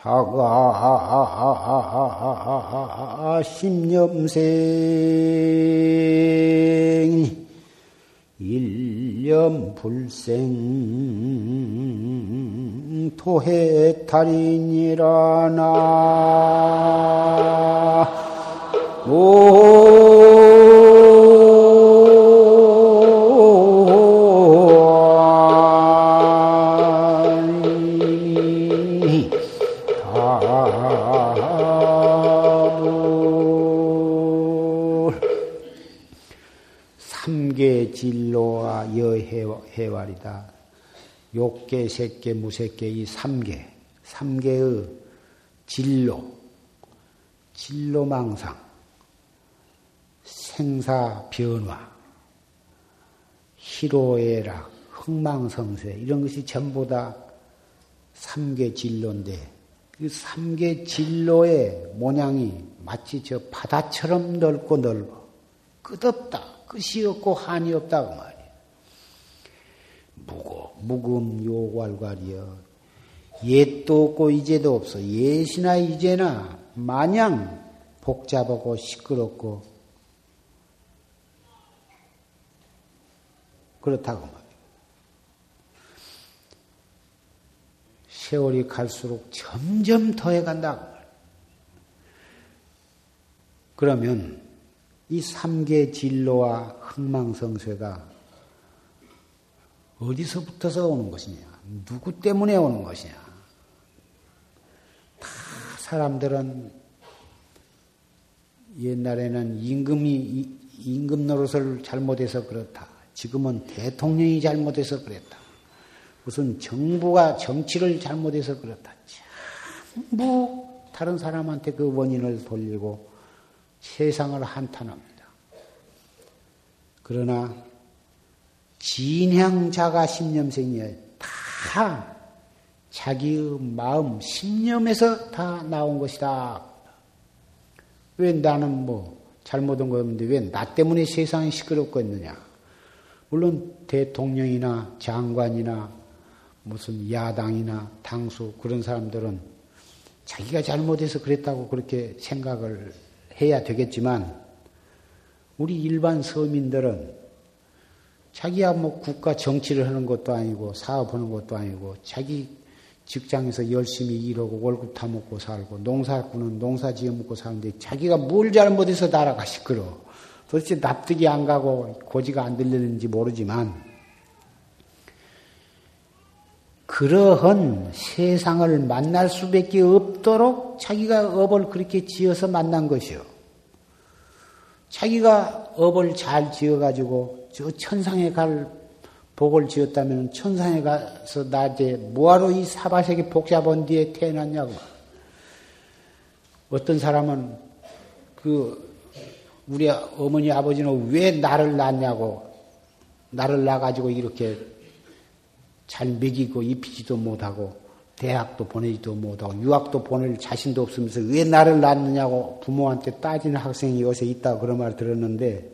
자가 십념생 일념 불생 토해탈이니라나. 진 해활이다. 욕계, 색계, 무색계 이 삼계, 삼계의 진로, 진로망상, 생사 변화, 희로애락, 흥망성쇠 이런 것이 전부 다 삼계 진로인데 그 삼계 진로의 모양이 마치 저 바다처럼 넓고 넓어 끝없다 끝이 없고 한이 없다 그 말이야. 무고 무금 요괄괄이여 옛도 없고 이제도 없어 예시나 이제나 마냥 복잡하고 시끄럽고 그렇다고 말이에요. 세월이 갈수록 점점 더해간다고 말이에요. 그러면 이 삼계 진로와 흥망성쇠가 어디서부터서 오는 것이냐? 누구 때문에 오는 것이냐? 다 사람들은 옛날에는 임금이 임금 노릇을 잘못해서 그렇다. 지금은 대통령이 잘못해서 그랬다. 무슨 정부가 정치를 잘못해서 그렇다. 전부 다른 사람한테 그 원인을 돌리고 세상을 한탄합니다. 그러나 진향자가 신념생이야. 다 자기의 마음, 신념에서 다 나온 것이다. 왜 나는 뭐 잘못한 거였는데 왜 나 때문에 세상이 시끄럽고 있느냐? 물론 대통령이나 장관이나 무슨 야당이나 당수 그런 사람들은 자기가 잘못해서 그랬다고 그렇게 생각을 해야 되겠지만 우리 일반 서민들은 자기야 뭐 국가 정치를 하는 것도 아니고 사업하는 것도 아니고 자기 직장에서 열심히 일하고 월급 타먹고 살고 농사꾼은 농사 지어 먹고 사는데 자기가 뭘 잘못해서 나라가 시끄러워. 도대체 납득이 안 가고 고지가 안 들리는지 모르지만 그러한 세상을 만날 수밖에 없도록 자기가 업을 그렇게 지어서 만난 것이요. 자기가 업을 잘 지어가지고 저 천상에 갈 복을 지었다면 천상에 가서 낮에 뭐하러 이 사바세계 복잡한 뒤에 태어났냐고. 어떤 사람은 그 우리 어머니 아버지는 왜 나를 낳냐고 나를 낳아가지고 이렇게 잘 먹이고 입히지도 못하고 대학도 보내지도 못하고 유학도 보낼 자신도 없으면서 왜 나를 낳느냐고 부모한테 따지는 학생이 요새 있다 그런 말 들었는데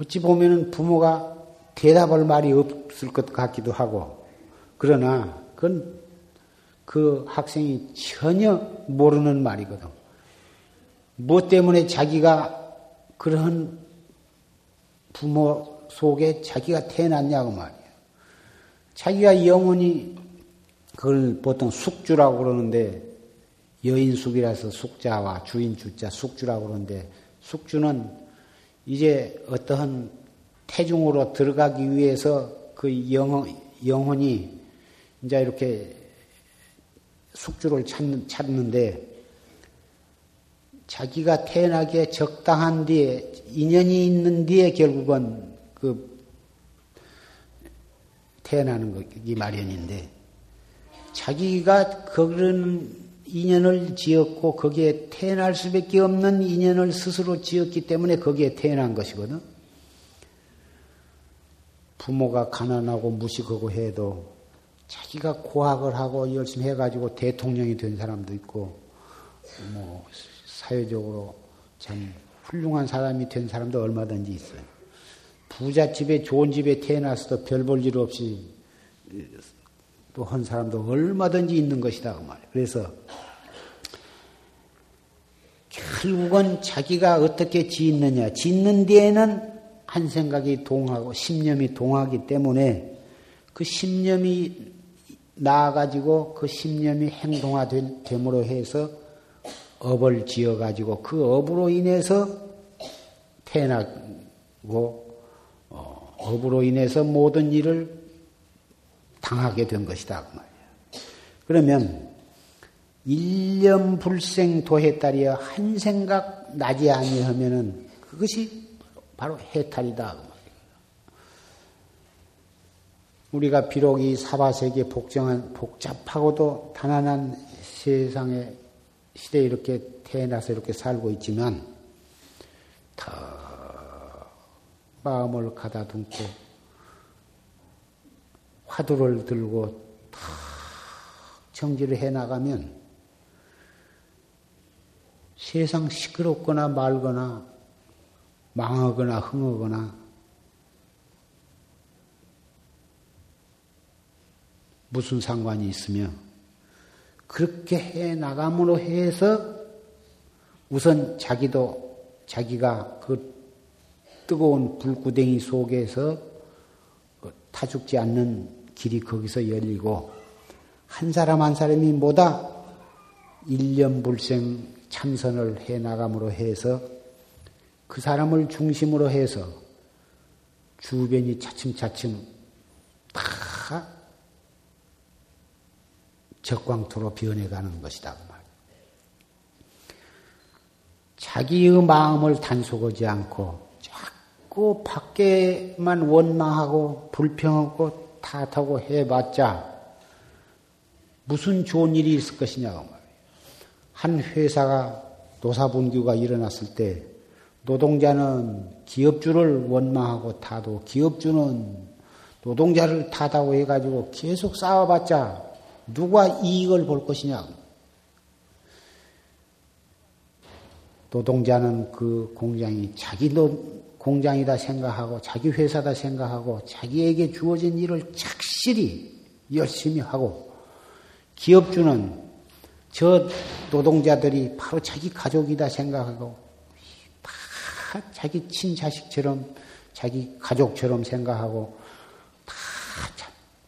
어찌 보면은 부모가 대답할 말이 없을 것 같기도 하고 그러나 그건 그 학생이 전혀 모르는 말이거든. 무엇 때문에 자기가 그런 부모 속에 자기가 태어났냐고 말이에요. 자기가 영원히 그걸 보통 숙주라고 그러는데 여인숙이라서 숙자와 주인 주자 숙주라고 그러는데 숙주는 이제 어떠한 태중으로 들어가기 위해서 그 영혼, 영혼이 이제 이렇게 숙주를 찾는, 찾는데 자기가 태어나기에 적당한 뒤에 인연이 있는 뒤에 결국은 그 태어나는 것이 마련인데 자기가 그런 인연을 지었고 거기에 태어날 수밖에 없는 인연을 스스로 지었기 때문에 거기에 태어난 것이거든. 부모가 가난하고 무식하고 해도 자기가 고학을 하고 열심히 해가지고 대통령이 된 사람도 있고 뭐 사회적으로 참 훌륭한 사람이 된 사람도 얼마든지 있어요. 부잣집에 좋은 집에 태어났어도 별 볼 일 없이 또 한 사람도 얼마든지 있는 것이다 그 말이에요. 그래서 결국은 자기가 어떻게 짓느냐 짓는 뒤에는 한 생각이 동하고 심념이 동하기 때문에 그 심념이 나아가지고 그 심념이 행동화됨으로 해서 업을 지어가지고 그 업으로 인해서 태어나고 어, 업으로 인해서 모든 일을 당하게 된 것이다 그 말이야. 그러면 일념 불생 도해탈이여 한 생각 나지 아니하면은 그것이 바로 해탈이다 그. 우리가 비록 이 사바세계 복정한 복잡하고도 단안한 세상에 시대에 이렇게 태어나서 이렇게 살고 있지만 더 마음을 가다듬고 화두를 들고 탁 정지를 해 나가면 세상 시끄럽거나 말거나 망하거나 흥하거나 무슨 상관이 있으며 그렇게 해 나감으로 해서 우선 자기도 자기가 그 뜨거운 불구덩이 속에서 그 타죽지 않는 길이 거기서 열리고 한 사람 한 사람이 뭐다 일념불생 참선을 해 나감으로 해서 그 사람을 중심으로 해서 주변이 차츰차츰 다 적광토로 변해가는 것이다. 그 자기의 마음을 단속하지 않고 자꾸 밖에만 원망하고 불평하고 탓하고 해봤자 무슨 좋은 일이 있을 것이냐고 말이에요. 한 회사가 노사분규가 일어났을 때 노동자는 기업주를 원망하고 타도 기업주는 노동자를 타다고 해가지고 계속 싸워봤자 누가 이익을 볼 것이냐고. 노동자는 그 공장이 자기 노, 공장이다 생각하고 자기 회사다 생각하고 자기에게 주어진 일을 착실히 열심히 하고 기업주는 저 노동자들이 바로 자기 가족이다 생각하고 다 자기 친자식처럼 자기 가족처럼 생각하고 다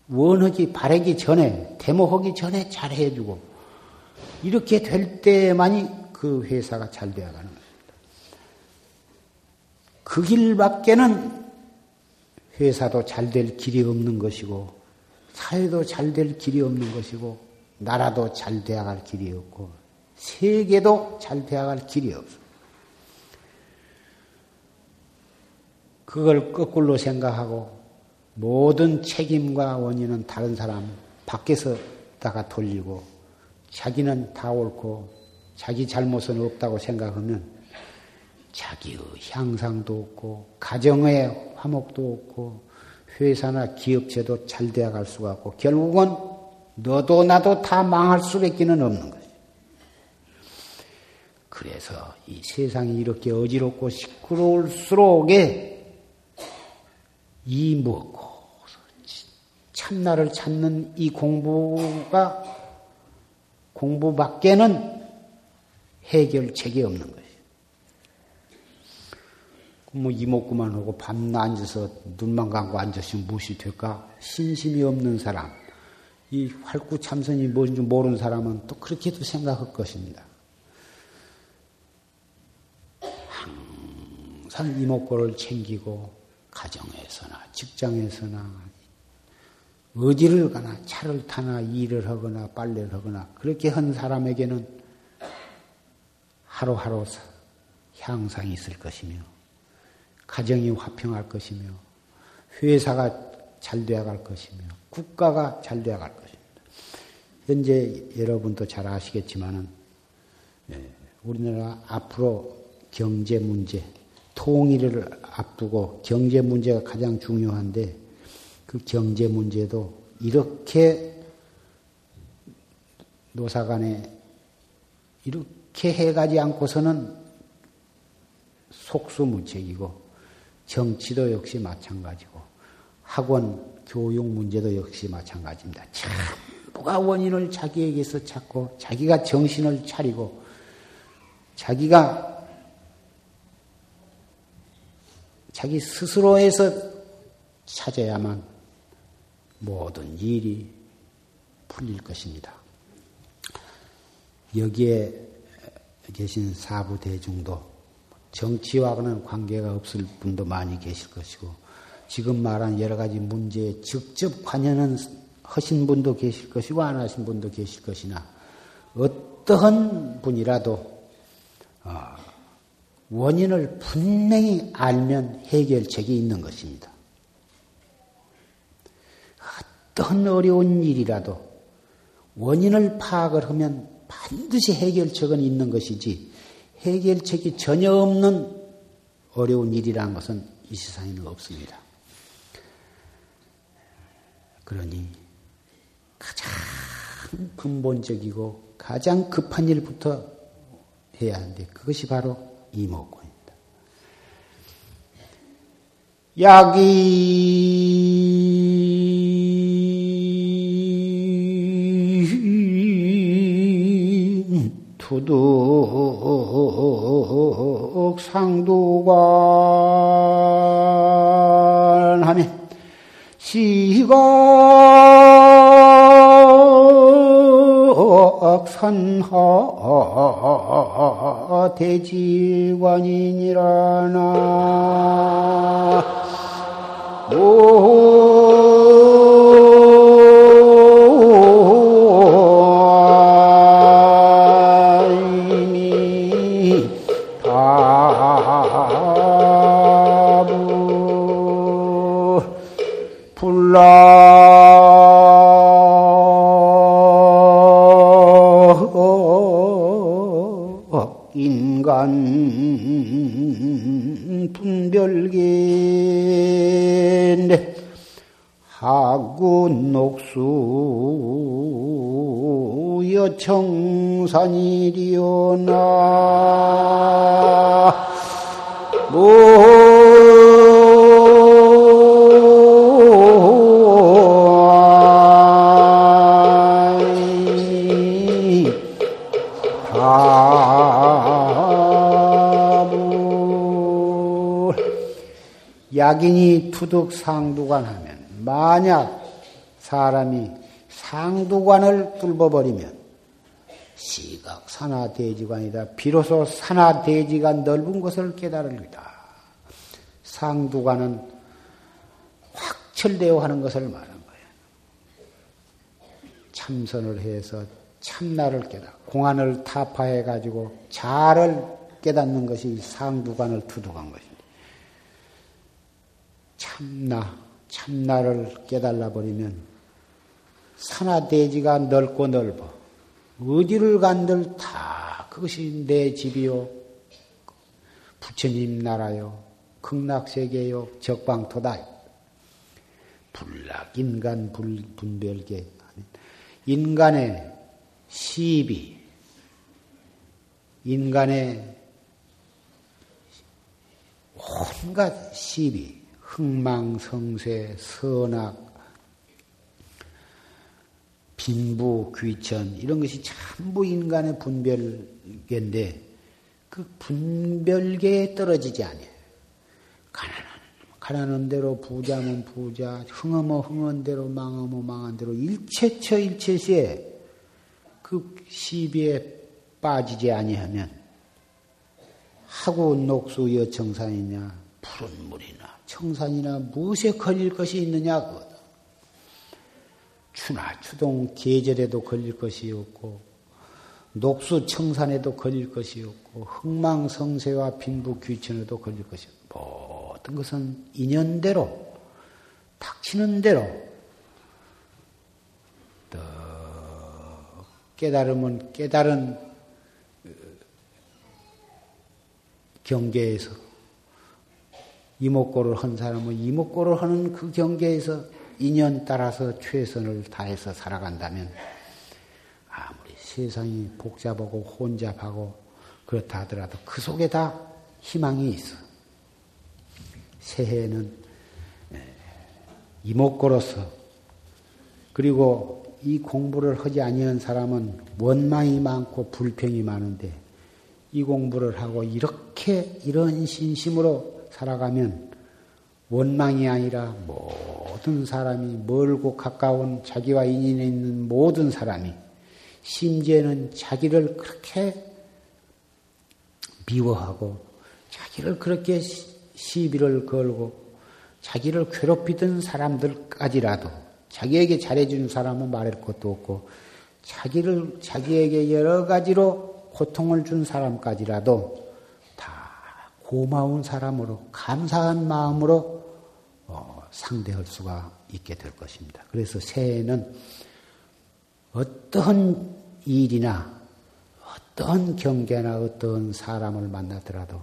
원하기 바라기 전에 데모하기 전에 잘해주고 이렇게 될 때만이 그 회사가 잘 되어가는 겁니다. 그 길밖에는 회사도 잘 될 길이 없는 것이고, 사회도 잘 될 길이 없는 것이고, 나라도 잘 되어갈 길이 없고, 세계도 잘 되어갈 길이 없어. 그걸 거꾸로 생각하고, 모든 책임과 원인은 다른 사람 밖에서 다가 돌리고, 자기는 다 옳고, 자기 잘못은 없다고 생각하면 자기의 향상도 없고 가정의 화목도 없고 회사나 기업체도 잘 되어갈 수가 없고 결국은 너도 나도 다 망할 수밖에 는 없는 거지. 그래서 이 세상이 이렇게 어지럽고 시끄러울수록에 이 먹고 참나를 찾는 이 공부가 공부밖에는 해결책이 없는 것이에요. 뭐 이목구만 하고 밤낮 앉아서 눈만 감고 앉으시면 무엇이 될까? 신심이 없는 사람, 이 활구 참선이 뭔지 모르는 사람은 또 그렇게도 생각할 것입니다. 항상 이목구를 챙기고 가정에서나 직장에서나 어디를 가나 차를 타나 일을 하거나 빨래를 하거나 그렇게 한 사람에게는 하루하루 향상이 있을 것이며 가정이 화평할 것이며 회사가 잘 되어갈 것이며 국가가 잘 되어갈 것입니다. 현재 여러분도 잘 아시겠지만은 예, 우리나라 앞으로 경제 문제, 통일을 앞두고 경제 문제가 가장 중요한데 그 경제 문제도 이렇게 노사간에 이렇게 이렇게 해가지 않고서는 속수무책이고 정치도 역시 마찬가지고 학원 교육 문제도 역시 마찬가지입니다. 전부가 원인을 자기에게서 찾고 자기가 정신을 차리고 자기가 자기 스스로에서 찾아야만 모든 일이 풀릴 것입니다. 여기에 계신 사부 대중도 정치와는 관계가 없을 분도 많이 계실 것이고 지금 말한 여러 가지 문제에 직접 관여는 하신 분도 계실 것이고 안 하신 분도 계실 것이나 어떠한 분이라도 어, 원인을 분명히 알면 해결책이 있는 것입니다. 어떤 어려운 일이라도 원인을 파악을 하면 반드시 해결책은 있는 것이지 해결책이 전혀 없는 어려운 일이라는 것은 이 세상에는 없습니다. 그러니 가장 근본적이고 가장 급한 일부터 해야 하는데 그것이 바로 이목구입니다. 약이 투둑 상두관 하면 시각 산하 대지관이니라나 하구 녹수 여청산이리오나. 약인이 투득 상두관 하면 만약 사람이 상두관을 뚫어버리면 시각 산하 대지관이다. 비로소 산하 대지가 넓은 것을 깨달으리다. 상두관은 확철되어 하는 것을 말한 거예요. 참선을 해서 참나를 깨달아 공안을 타파해 가지고 자를 깨닫는 것이 상두관을 투득한 것입니다. 참나, 참나를 깨달아 버리면 산하대지가 넓고 넓어. 어디를 간들 다 그것이 내 집이요. 부처님 나라요. 극락세계요. 적방토다. 불락, 인간 불, 분별계. 인간의 시비, 인간의 온갖 시비, 흥망성쇠, 선악, 빈부, 귀천 이런 것이 전부 인간의 분별계인데 그 분별계에 떨어지지 않아요. 가난한 가난한 대로 부자면 부자, 흥하면 흥한 대로 망하면 망한 대로 일체처 일체시에 그 시비에 빠지지 아니하면 하고 녹수 여청산이냐 푸른 물이나 청산이나 무엇에 것이 있느냐. 추나. 추동 계절에도 걸릴 것이 없고 녹수 청산에도 걸릴 것이 없고 흥망성쇠와 빈부 귀천에도 걸릴 것이 없고 모든 것은 인연대로 닥치는 대로 또 깨달으면 깨달은 경계에서 이목고를 한 사람은 이목고를 하는 그 경계에서 인연 따라서 최선을 다해서 살아간다면 아무리 세상이 복잡하고 혼잡하고 그렇다 하더라도 그 속에 다 희망이 있어. 새해는 이목고로서 그리고 이 공부를 하지 아니한 사람은 원망이 많고 불평이 많은데 이 공부를 하고 이렇게 이런 신심으로 살아가면 원망이 아니라 모든 사람이 멀고 가까운 자기와 인연이 있는 모든 사람이 심지어는 자기를 그렇게 미워하고 자기를 그렇게 시비를 걸고 자기를 괴롭히던 사람들까지라도 자기에게 잘해주는 사람은 말할 것도 없고 자기를 자기에게 여러 가지로 고통을 준 사람까지라도 고마운 사람으로 감사한 마음으로 어, 상대할 수가 있게 될 것입니다. 그래서 새해는 어떤 일이나 어떤 경계나 어떤 사람을 만나더라도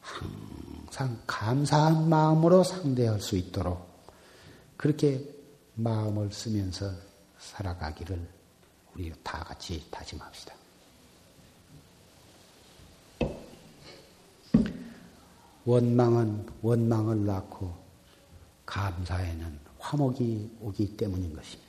항상 감사한 마음으로 상대할 수 있도록 그렇게 마음을 쓰면서 살아가기를 우리 다 같이 다짐합시다. 원망은 원망을 낳고 감사에는 화목이 오기 때문인 것입니다.